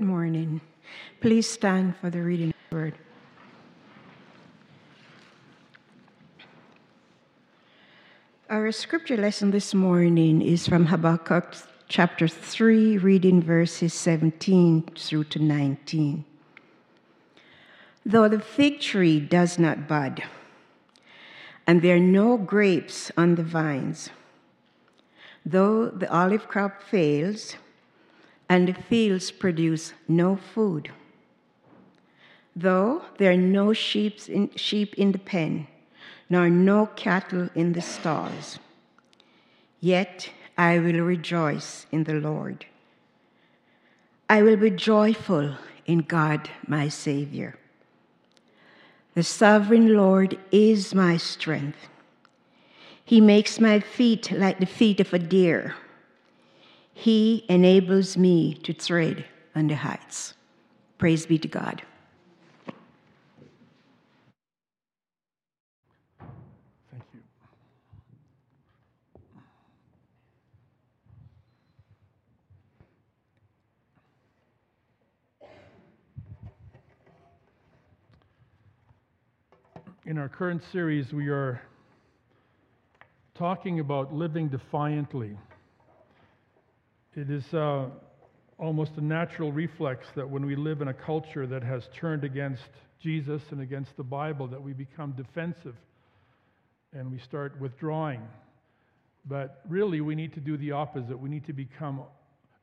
Morning. Please stand for the reading of the word. Our scripture lesson this morning is from Habakkuk chapter 3, reading verses 17 through to 19. Though the fig tree does not bud, and there are no grapes on the vines, though the olive crop fails, and the fields produce no food, though there are no sheep in, sheep in the pen, nor no cattle in the stalls, yet I will rejoice in the Lord. I will be joyful in God my Savior. The sovereign Lord is my strength. He makes my feet like the feet of a deer. He enables me to tread on the heights. Praise be to God. Thank you. In our current series, we are talking about living defiantly. It is uh, almost a natural reflex that when we live in a culture that has turned against Jesus and against the Bible, that we become defensive and we start withdrawing. But really, we need to do the opposite. We need to become,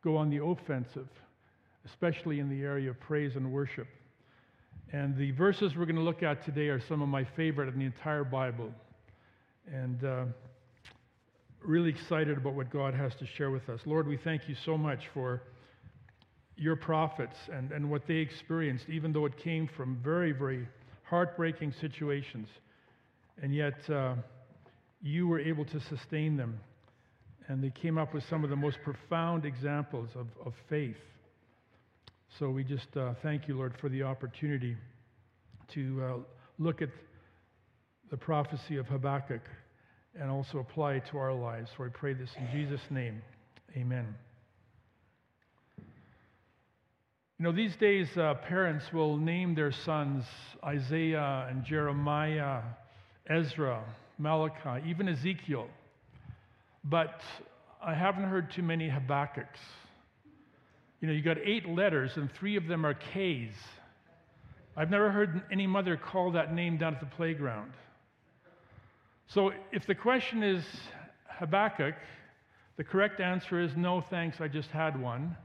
go on the offensive, especially in the area of praise and worship. And the verses we're going to look at today are some of my favorite in the entire Bible. And uh, really excited about what God has to share with us. Lord, we thank you so much for your prophets and, and what they experienced, even though it came from very, very heartbreaking situations. And yet, uh, you were able to sustain them. And they came up with some of the most profound examples of, of faith. So we just uh, thank you, Lord, for the opportunity to uh, look at the prophecy of Habakkuk and also apply to our lives. So I pray this in Jesus' name. Amen. You know, these days, uh, parents will name their sons Isaiah and Jeremiah, Ezra, Malachi, even Ezekiel. But I haven't heard too many Habakkuk's. You know, you got eight letters, and three of them are K's. I've never heard any mother call that name down at the playground. So if the question is Habakkuk, the correct answer is no thanks, I just had one,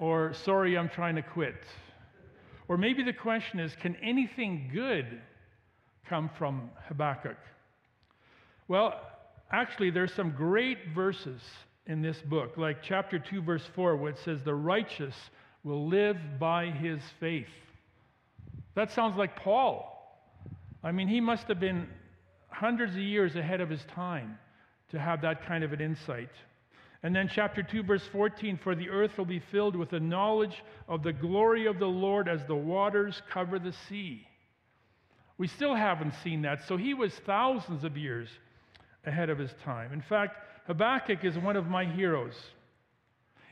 or sorry, I'm trying to quit. Or maybe the question is can anything good come from Habakkuk? Well, actually, there's some great verses in this book, like chapter 2, verse 4, where it says, The righteous will live by his faith. That sounds like Paul. I mean, he must have been hundreds of years ahead of his time to have that kind of an insight. And then, chapter 2, verse 14 For the earth will be filled with the knowledge of the glory of the Lord as the waters cover the sea. We still haven't seen that, so he was thousands of years ahead of his time. In fact, Habakkuk is one of my heroes.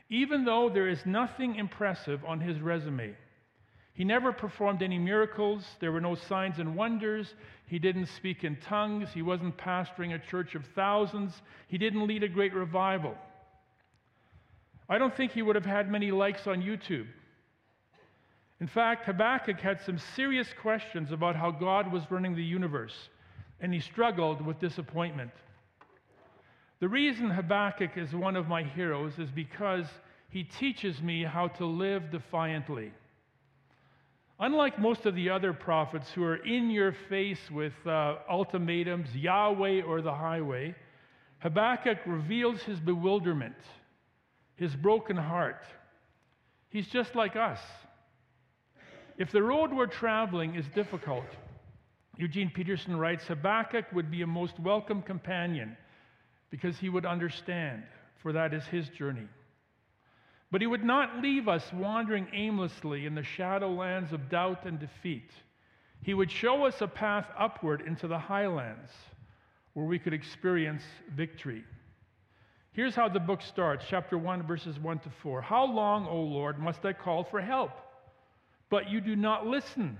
Even though there is nothing impressive on his resume, he never performed any miracles. There were no signs and wonders. He didn't speak in tongues. He wasn't pastoring a church of thousands. He didn't lead a great revival. I don't think he would have had many likes on YouTube. In fact, Habakkuk had some serious questions about how God was running the universe, and he struggled with disappointment. The reason Habakkuk is one of my heroes is because he teaches me how to live defiantly. Unlike most of the other prophets who are in your face with uh, ultimatums, Yahweh or the highway, Habakkuk reveals his bewilderment, his broken heart. He's just like us. If the road we're traveling is difficult, Eugene Peterson writes Habakkuk would be a most welcome companion because he would understand, for that is his journey. But he would not leave us wandering aimlessly in the shadowlands of doubt and defeat. He would show us a path upward into the highlands where we could experience victory. Here's how the book starts, chapter 1, verses 1 to 4. How long, O Lord, must I call for help? But you do not listen.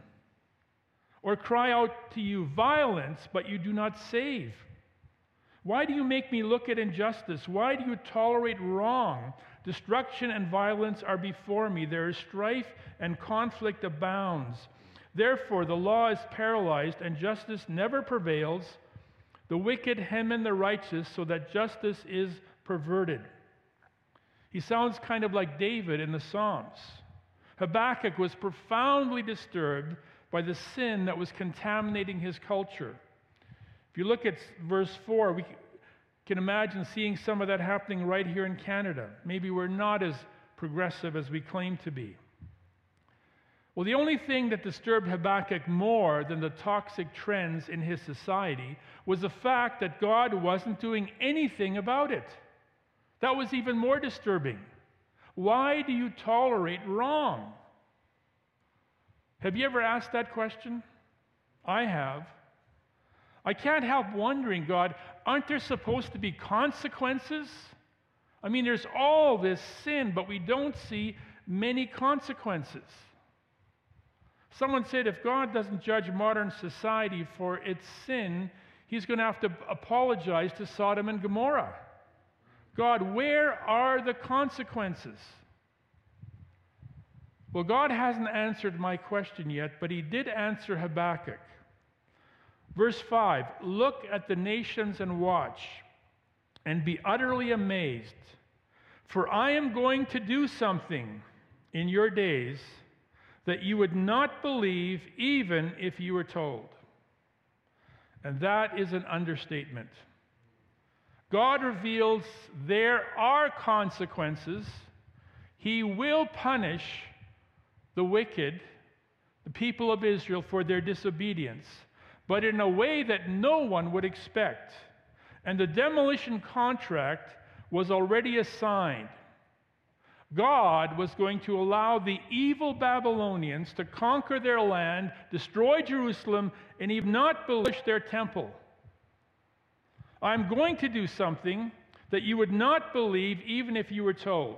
Or cry out to you violence, but you do not save. Why do you make me look at injustice? Why do you tolerate wrong? Destruction and violence are before me. There is strife and conflict abounds. Therefore, the law is paralyzed and justice never prevails. The wicked hem in the righteous so that justice is perverted. He sounds kind of like David in the Psalms. Habakkuk was profoundly disturbed by the sin that was contaminating his culture. If you look at verse 4, we can imagine seeing some of that happening right here in Canada. Maybe we're not as progressive as we claim to be. Well, the only thing that disturbed Habakkuk more than the toxic trends in his society was the fact that God wasn't doing anything about it. That was even more disturbing. Why do you tolerate wrong? Have you ever asked that question? I have. I can't help wondering, God, aren't there supposed to be consequences? I mean, there's all this sin, but we don't see many consequences. Someone said if God doesn't judge modern society for its sin, he's going to have to apologize to Sodom and Gomorrah. God, where are the consequences? Well, God hasn't answered my question yet, but he did answer Habakkuk. Verse 5 Look at the nations and watch, and be utterly amazed, for I am going to do something in your days that you would not believe even if you were told. And that is an understatement. God reveals there are consequences. He will punish the wicked, the people of Israel, for their disobedience, but in a way that no one would expect. And the demolition contract was already assigned. God was going to allow the evil Babylonians to conquer their land, destroy Jerusalem, and even not demolish their temple. I'm going to do something that you would not believe even if you were told.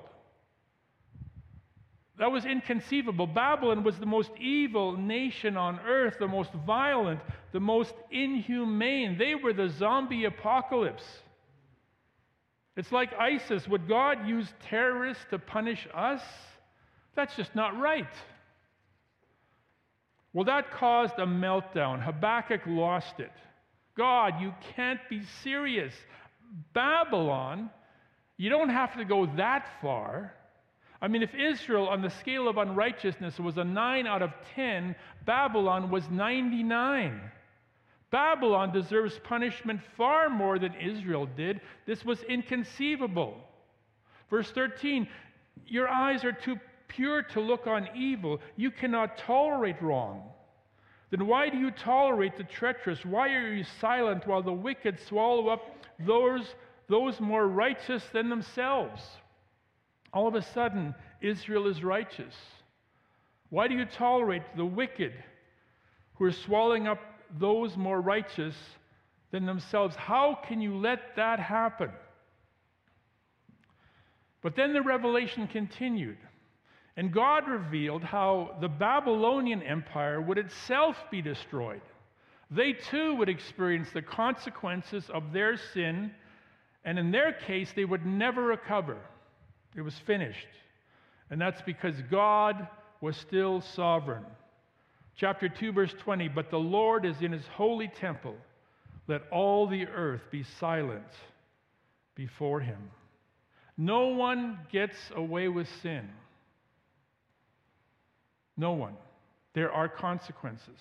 That was inconceivable. Babylon was the most evil nation on earth, the most violent, the most inhumane. They were the zombie apocalypse. It's like ISIS. Would God use terrorists to punish us? That's just not right. Well, that caused a meltdown. Habakkuk lost it. God, you can't be serious. Babylon, you don't have to go that far. I mean, if Israel on the scale of unrighteousness was a 9 out of 10, Babylon was 99. Babylon deserves punishment far more than Israel did. This was inconceivable. Verse 13 Your eyes are too pure to look on evil, you cannot tolerate wrong. Then why do you tolerate the treacherous? Why are you silent while the wicked swallow up those, those more righteous than themselves? All of a sudden, Israel is righteous. Why do you tolerate the wicked who are swallowing up those more righteous than themselves? How can you let that happen? But then the revelation continued. And God revealed how the Babylonian Empire would itself be destroyed. They too would experience the consequences of their sin, and in their case, they would never recover. It was finished. And that's because God was still sovereign. Chapter 2, verse 20 But the Lord is in his holy temple. Let all the earth be silent before him. No one gets away with sin. No one. There are consequences.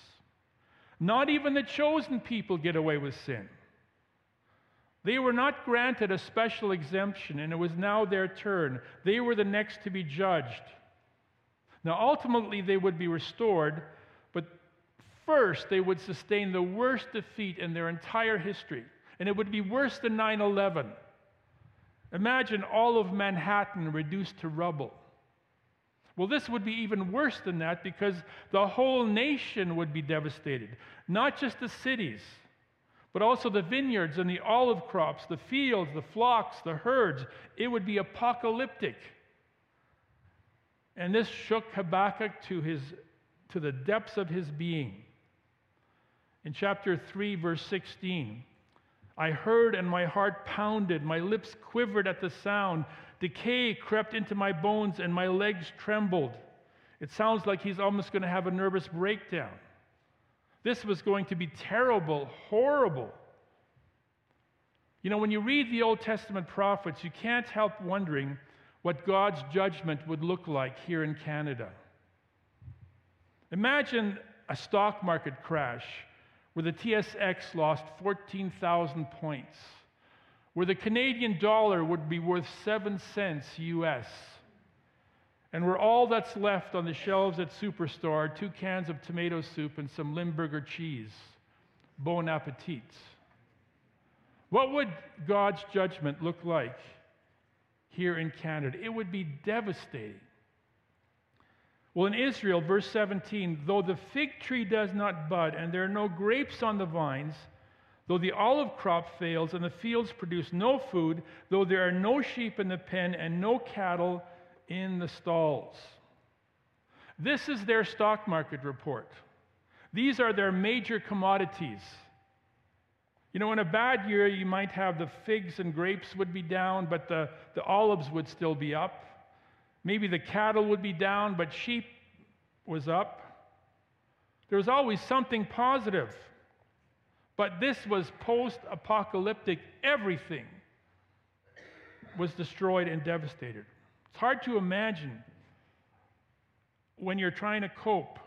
Not even the chosen people get away with sin. They were not granted a special exemption, and it was now their turn. They were the next to be judged. Now, ultimately, they would be restored, but first, they would sustain the worst defeat in their entire history, and it would be worse than 9 11. Imagine all of Manhattan reduced to rubble. Well, this would be even worse than that because the whole nation would be devastated, not just the cities, but also the vineyards and the olive crops, the fields, the flocks, the herds. It would be apocalyptic. And this shook Habakkuk to, his, to the depths of his being. In chapter 3, verse 16, I heard and my heart pounded, my lips quivered at the sound. Decay crept into my bones and my legs trembled. It sounds like he's almost going to have a nervous breakdown. This was going to be terrible, horrible. You know, when you read the Old Testament prophets, you can't help wondering what God's judgment would look like here in Canada. Imagine a stock market crash where the TSX lost 14,000 points, where the Canadian dollar would be worth 7 cents US, and where all that's left on the shelves at Superstore two cans of tomato soup and some Limburger cheese. Bon appetit. What would God's judgment look like here in Canada? It would be devastating. Well, in Israel, verse 17, though the fig tree does not bud and there are no grapes on the vines, though the olive crop fails and the fields produce no food, though there are no sheep in the pen and no cattle in the stalls. This is their stock market report. These are their major commodities. You know, in a bad year, you might have the figs and grapes would be down, but the, the olives would still be up. Maybe the cattle would be down, but sheep was up. There was always something positive. But this was post apocalyptic. Everything was destroyed and devastated. It's hard to imagine when you're trying to cope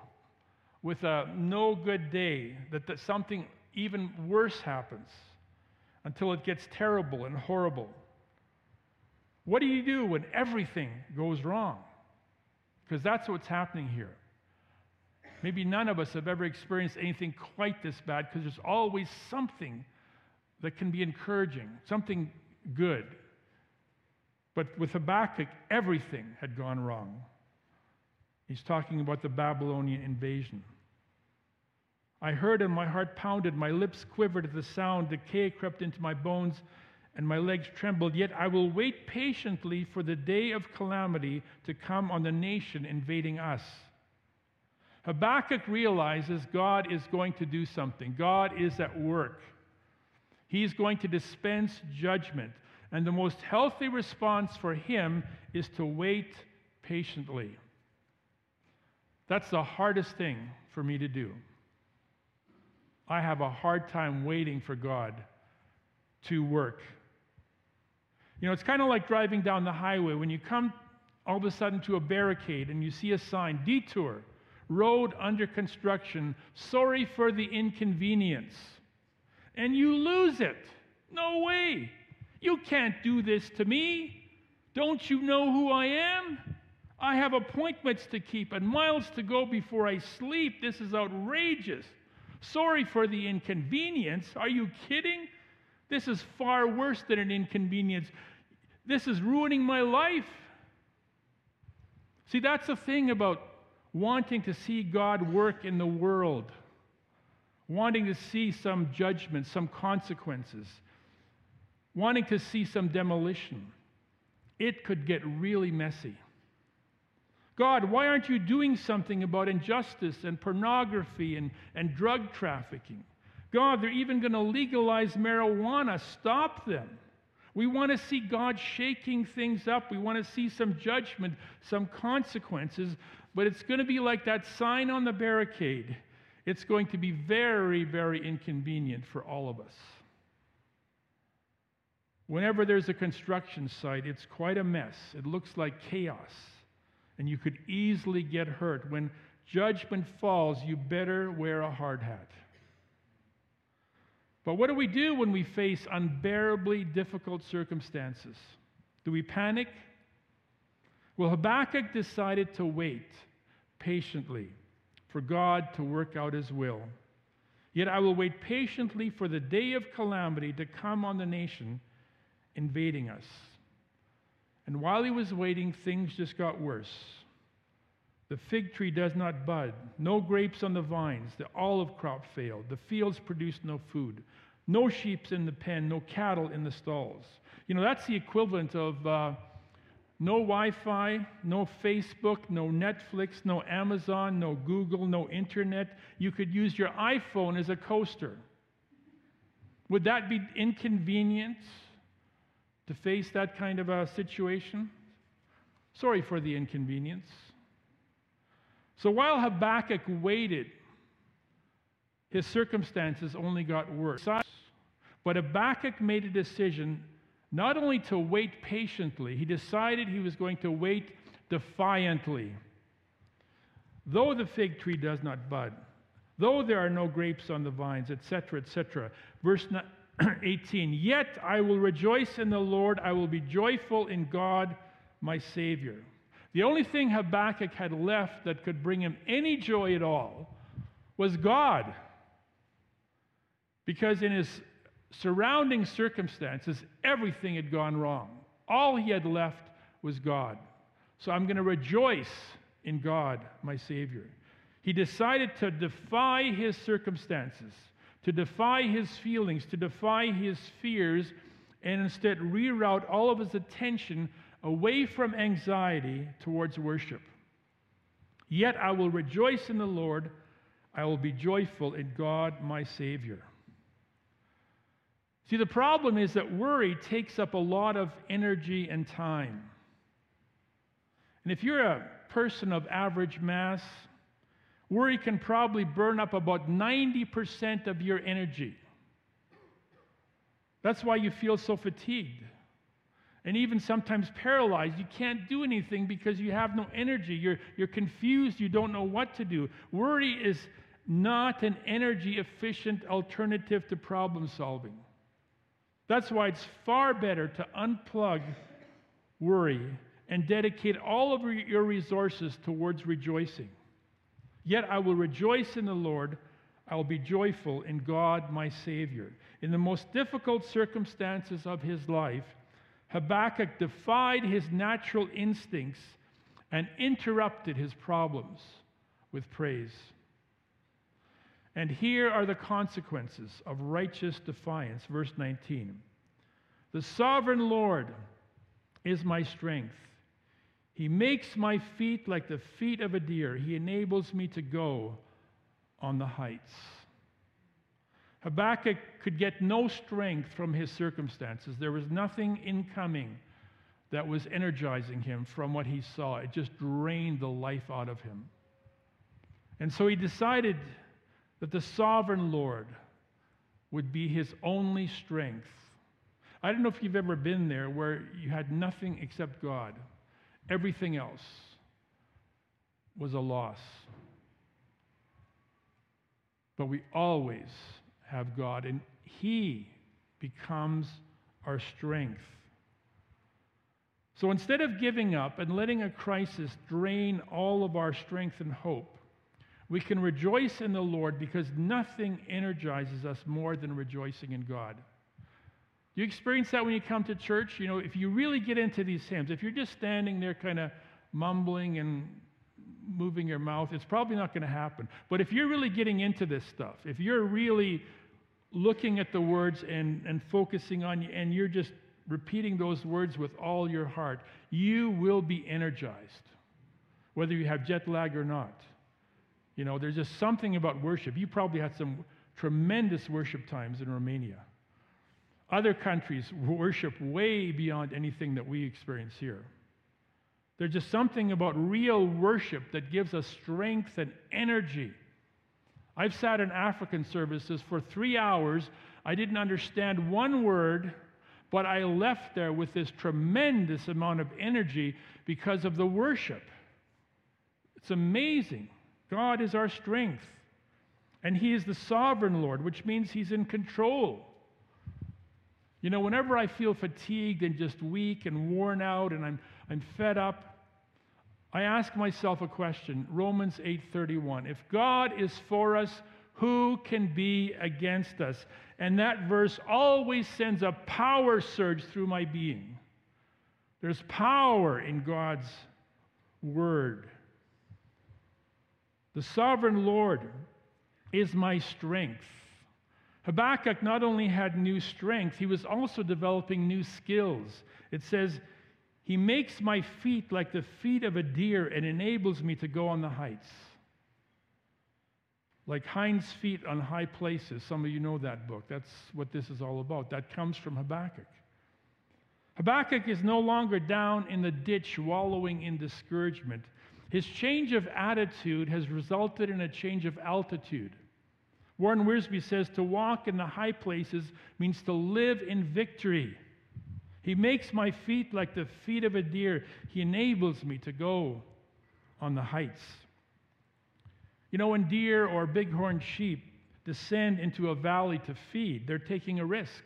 with a no good day that, that something even worse happens until it gets terrible and horrible. What do you do when everything goes wrong? Because that's what's happening here. Maybe none of us have ever experienced anything quite this bad because there's always something that can be encouraging, something good. But with Habakkuk, everything had gone wrong. He's talking about the Babylonian invasion. I heard and my heart pounded, my lips quivered at the sound, decay crept into my bones and my legs trembled. Yet I will wait patiently for the day of calamity to come on the nation invading us. Habakkuk realizes God is going to do something, God is at work. He's going to dispense judgment. And the most healthy response for him is to wait patiently. That's the hardest thing for me to do. I have a hard time waiting for God to work you know, it's kind of like driving down the highway when you come all of a sudden to a barricade and you see a sign detour, road under construction, sorry for the inconvenience. And you lose it. No way. You can't do this to me. Don't you know who I am? I have appointments to keep and miles to go before I sleep. This is outrageous. Sorry for the inconvenience. Are you kidding? This is far worse than an inconvenience. This is ruining my life. See, that's the thing about wanting to see God work in the world, wanting to see some judgment, some consequences, wanting to see some demolition. It could get really messy. God, why aren't you doing something about injustice and pornography and, and drug trafficking? God, they're even going to legalize marijuana. Stop them. We want to see God shaking things up. We want to see some judgment, some consequences, but it's going to be like that sign on the barricade. It's going to be very, very inconvenient for all of us. Whenever there's a construction site, it's quite a mess. It looks like chaos, and you could easily get hurt. When judgment falls, you better wear a hard hat. But what do we do when we face unbearably difficult circumstances? Do we panic? Well, Habakkuk decided to wait patiently for God to work out his will. Yet I will wait patiently for the day of calamity to come on the nation invading us. And while he was waiting, things just got worse. The fig tree does not bud, no grapes on the vines, the olive crop failed, the fields produced no food. No sheep in the pen, no cattle in the stalls. You know, that's the equivalent of uh, no Wi Fi, no Facebook, no Netflix, no Amazon, no Google, no internet. You could use your iPhone as a coaster. Would that be inconvenient to face that kind of a situation? Sorry for the inconvenience. So while Habakkuk waited, his circumstances only got worse. But Habakkuk made a decision not only to wait patiently, he decided he was going to wait defiantly. Though the fig tree does not bud, though there are no grapes on the vines, etc., etc. Verse 18 Yet I will rejoice in the Lord, I will be joyful in God, my Savior. The only thing Habakkuk had left that could bring him any joy at all was God. Because in his surrounding circumstances, everything had gone wrong. All he had left was God. So I'm going to rejoice in God, my Savior. He decided to defy his circumstances, to defy his feelings, to defy his fears, and instead reroute all of his attention away from anxiety towards worship. Yet I will rejoice in the Lord, I will be joyful in God, my Savior. See, the problem is that worry takes up a lot of energy and time. And if you're a person of average mass, worry can probably burn up about 90% of your energy. That's why you feel so fatigued and even sometimes paralyzed. You can't do anything because you have no energy. You're, you're confused. You don't know what to do. Worry is not an energy efficient alternative to problem solving. That's why it's far better to unplug worry and dedicate all of your resources towards rejoicing. Yet I will rejoice in the Lord. I will be joyful in God, my Savior. In the most difficult circumstances of his life, Habakkuk defied his natural instincts and interrupted his problems with praise. And here are the consequences of righteous defiance. Verse 19 The sovereign Lord is my strength. He makes my feet like the feet of a deer, He enables me to go on the heights. Habakkuk could get no strength from his circumstances. There was nothing incoming that was energizing him from what he saw. It just drained the life out of him. And so he decided that the sovereign Lord would be his only strength. I don't know if you've ever been there where you had nothing except God, everything else was a loss. But we always have God, and He becomes our strength. So instead of giving up and letting a crisis drain all of our strength and hope, we can rejoice in the Lord because nothing energizes us more than rejoicing in God. You experience that when you come to church? You know, if you really get into these hymns, if you're just standing there kind of mumbling and moving your mouth, it's probably not going to happen. But if you're really getting into this stuff, if you're really looking at the words and, and focusing on, and you're just repeating those words with all your heart, you will be energized, whether you have jet lag or not. You know, there's just something about worship. You probably had some tremendous worship times in Romania. Other countries worship way beyond anything that we experience here. There's just something about real worship that gives us strength and energy. I've sat in African services for three hours. I didn't understand one word, but I left there with this tremendous amount of energy because of the worship. It's amazing. God is our strength. And He is the sovereign Lord, which means He's in control. You know, whenever I feel fatigued and just weak and worn out and I'm, I'm fed up, I ask myself a question, Romans 8:31. If God is for us, who can be against us? And that verse always sends a power surge through my being. There's power in God's word. The sovereign Lord is my strength. Habakkuk not only had new strength, he was also developing new skills. It says, He makes my feet like the feet of a deer and enables me to go on the heights. Like hind's feet on high places. Some of you know that book. That's what this is all about. That comes from Habakkuk. Habakkuk is no longer down in the ditch wallowing in discouragement. His change of attitude has resulted in a change of altitude. Warren Wiersbe says to walk in the high places means to live in victory. He makes my feet like the feet of a deer. He enables me to go on the heights. You know, when deer or bighorn sheep descend into a valley to feed, they're taking a risk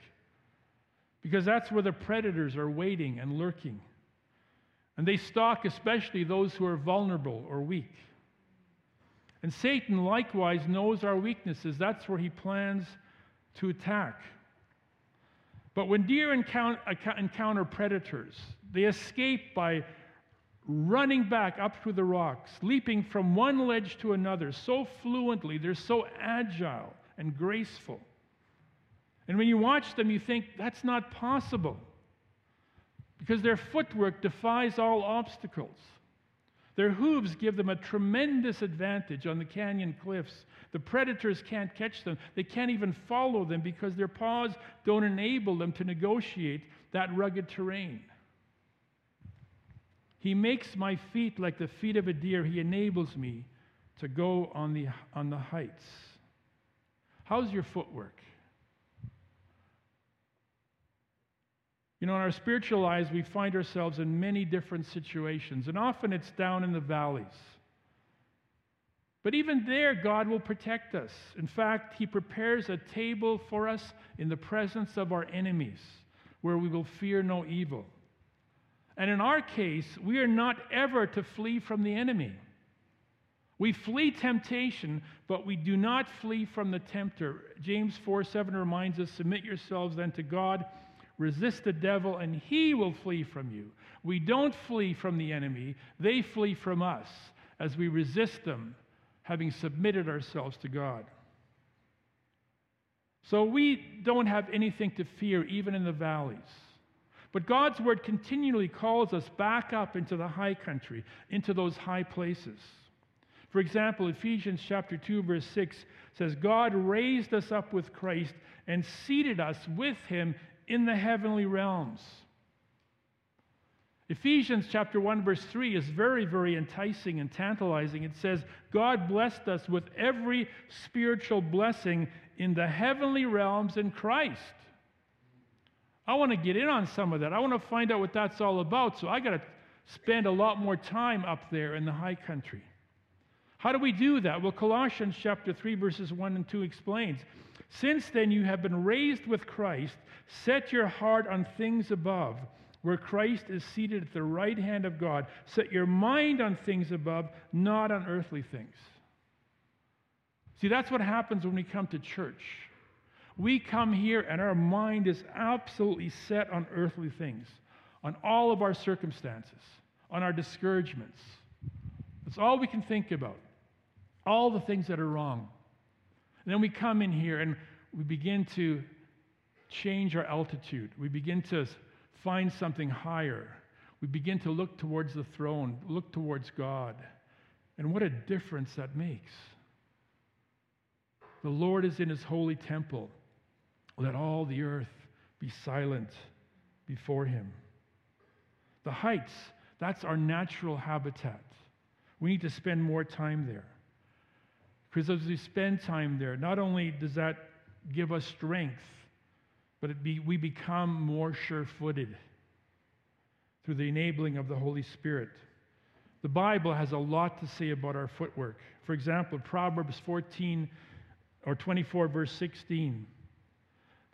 because that's where the predators are waiting and lurking. And they stalk especially those who are vulnerable or weak. And Satan likewise knows our weaknesses. That's where he plans to attack. But when deer encounter predators, they escape by running back up through the rocks, leaping from one ledge to another so fluently. They're so agile and graceful. And when you watch them, you think that's not possible because their footwork defies all obstacles. Their hooves give them a tremendous advantage on the canyon cliffs. The predators can't catch them. They can't even follow them because their paws don't enable them to negotiate that rugged terrain. He makes my feet like the feet of a deer. He enables me to go on the, on the heights. How's your footwork? You know, in our spiritual lives, we find ourselves in many different situations, and often it's down in the valleys. But even there, God will protect us. In fact, He prepares a table for us in the presence of our enemies, where we will fear no evil. And in our case, we are not ever to flee from the enemy. We flee temptation, but we do not flee from the tempter. James 4 7 reminds us submit yourselves then to God Resist the devil, and he will flee from you. We don't flee from the enemy, they flee from us as we resist them, having submitted ourselves to God. So we don't have anything to fear, even in the valleys. But God's word continually calls us back up into the high country, into those high places. For example, Ephesians chapter 2 verse 6 says God raised us up with Christ and seated us with him in the heavenly realms. Ephesians chapter 1 verse 3 is very very enticing and tantalizing. It says God blessed us with every spiritual blessing in the heavenly realms in Christ. I want to get in on some of that. I want to find out what that's all about. So I got to spend a lot more time up there in the high country. How do we do that? Well, Colossians chapter 3 verses 1 and 2 explains since then you have been raised with Christ, set your heart on things above, where Christ is seated at the right hand of God. Set your mind on things above, not on earthly things. See, that's what happens when we come to church. We come here and our mind is absolutely set on earthly things, on all of our circumstances, on our discouragements. That's all we can think about, all the things that are wrong. And then we come in here and we begin to change our altitude. We begin to find something higher. We begin to look towards the throne, look towards God. And what a difference that makes. The Lord is in his holy temple. Let all the earth be silent before him. The heights, that's our natural habitat. We need to spend more time there. Because as we spend time there, not only does that give us strength, but be, we become more sure footed through the enabling of the Holy Spirit. The Bible has a lot to say about our footwork. For example, Proverbs 14 or 24, verse 16.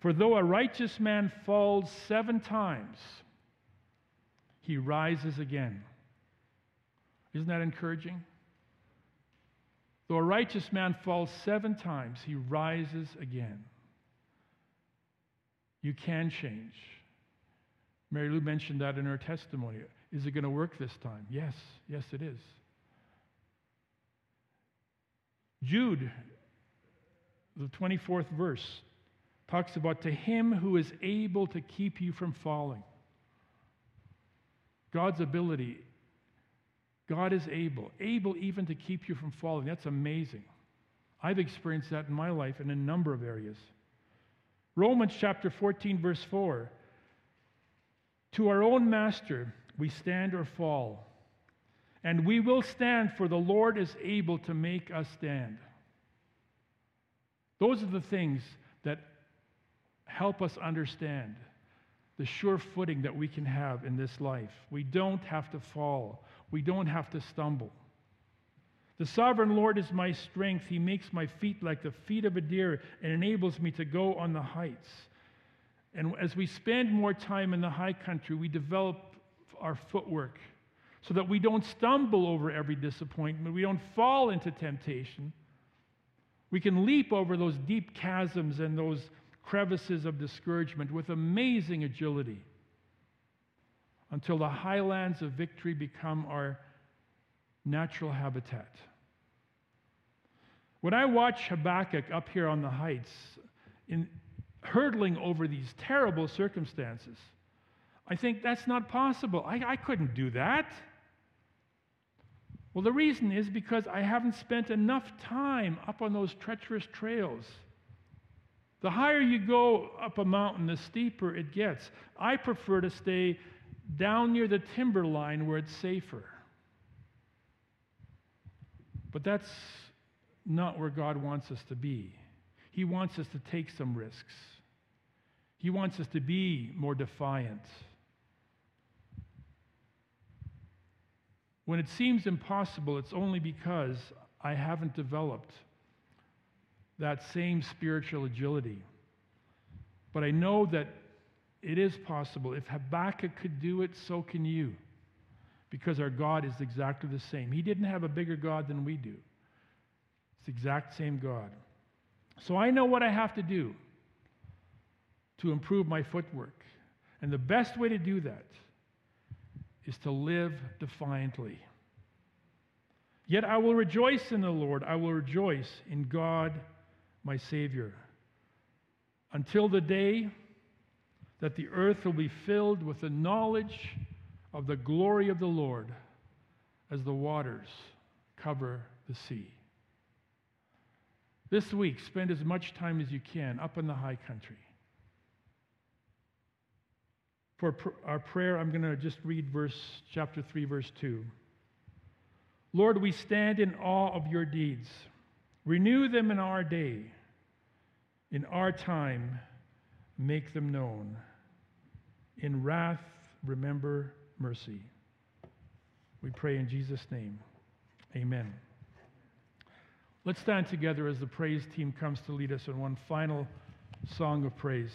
For though a righteous man falls seven times, he rises again. Isn't that encouraging? Though a righteous man falls seven times, he rises again. You can change. Mary Lou mentioned that in her testimony. Is it going to work this time? Yes, yes, it is. Jude, the 24th verse, talks about to him who is able to keep you from falling. God's ability. God is able, able even to keep you from falling. That's amazing. I've experienced that in my life in a number of areas. Romans chapter 14, verse 4. To our own master we stand or fall, and we will stand, for the Lord is able to make us stand. Those are the things that help us understand the sure footing that we can have in this life. We don't have to fall, we don't have to stumble. The sovereign Lord is my strength. He makes my feet like the feet of a deer and enables me to go on the heights. And as we spend more time in the high country, we develop our footwork so that we don't stumble over every disappointment, we don't fall into temptation. We can leap over those deep chasms and those crevices of discouragement with amazing agility until the highlands of victory become our natural habitat. When I watch Habakkuk up here on the heights, in hurtling over these terrible circumstances, I think that's not possible. I, I couldn't do that. Well, the reason is because I haven't spent enough time up on those treacherous trails. The higher you go up a mountain, the steeper it gets. I prefer to stay down near the timber line where it's safer. But that's not where God wants us to be. He wants us to take some risks. He wants us to be more defiant. When it seems impossible, it's only because I haven't developed that same spiritual agility. But I know that it is possible. If Habakkuk could do it, so can you. Because our God is exactly the same. He didn't have a bigger God than we do. It's the exact same God. So I know what I have to do to improve my footwork. And the best way to do that is to live defiantly. Yet I will rejoice in the Lord. I will rejoice in God, my Savior, until the day that the earth will be filled with the knowledge of the glory of the Lord as the waters cover the sea. This week, spend as much time as you can up in the high country. For pr- our prayer, I'm going to just read verse chapter 3 verse 2. Lord, we stand in awe of your deeds. Renew them in our day. In our time, make them known. In wrath, remember mercy. We pray in Jesus' name. Amen. Let's stand together as the praise team comes to lead us in one final song of praise.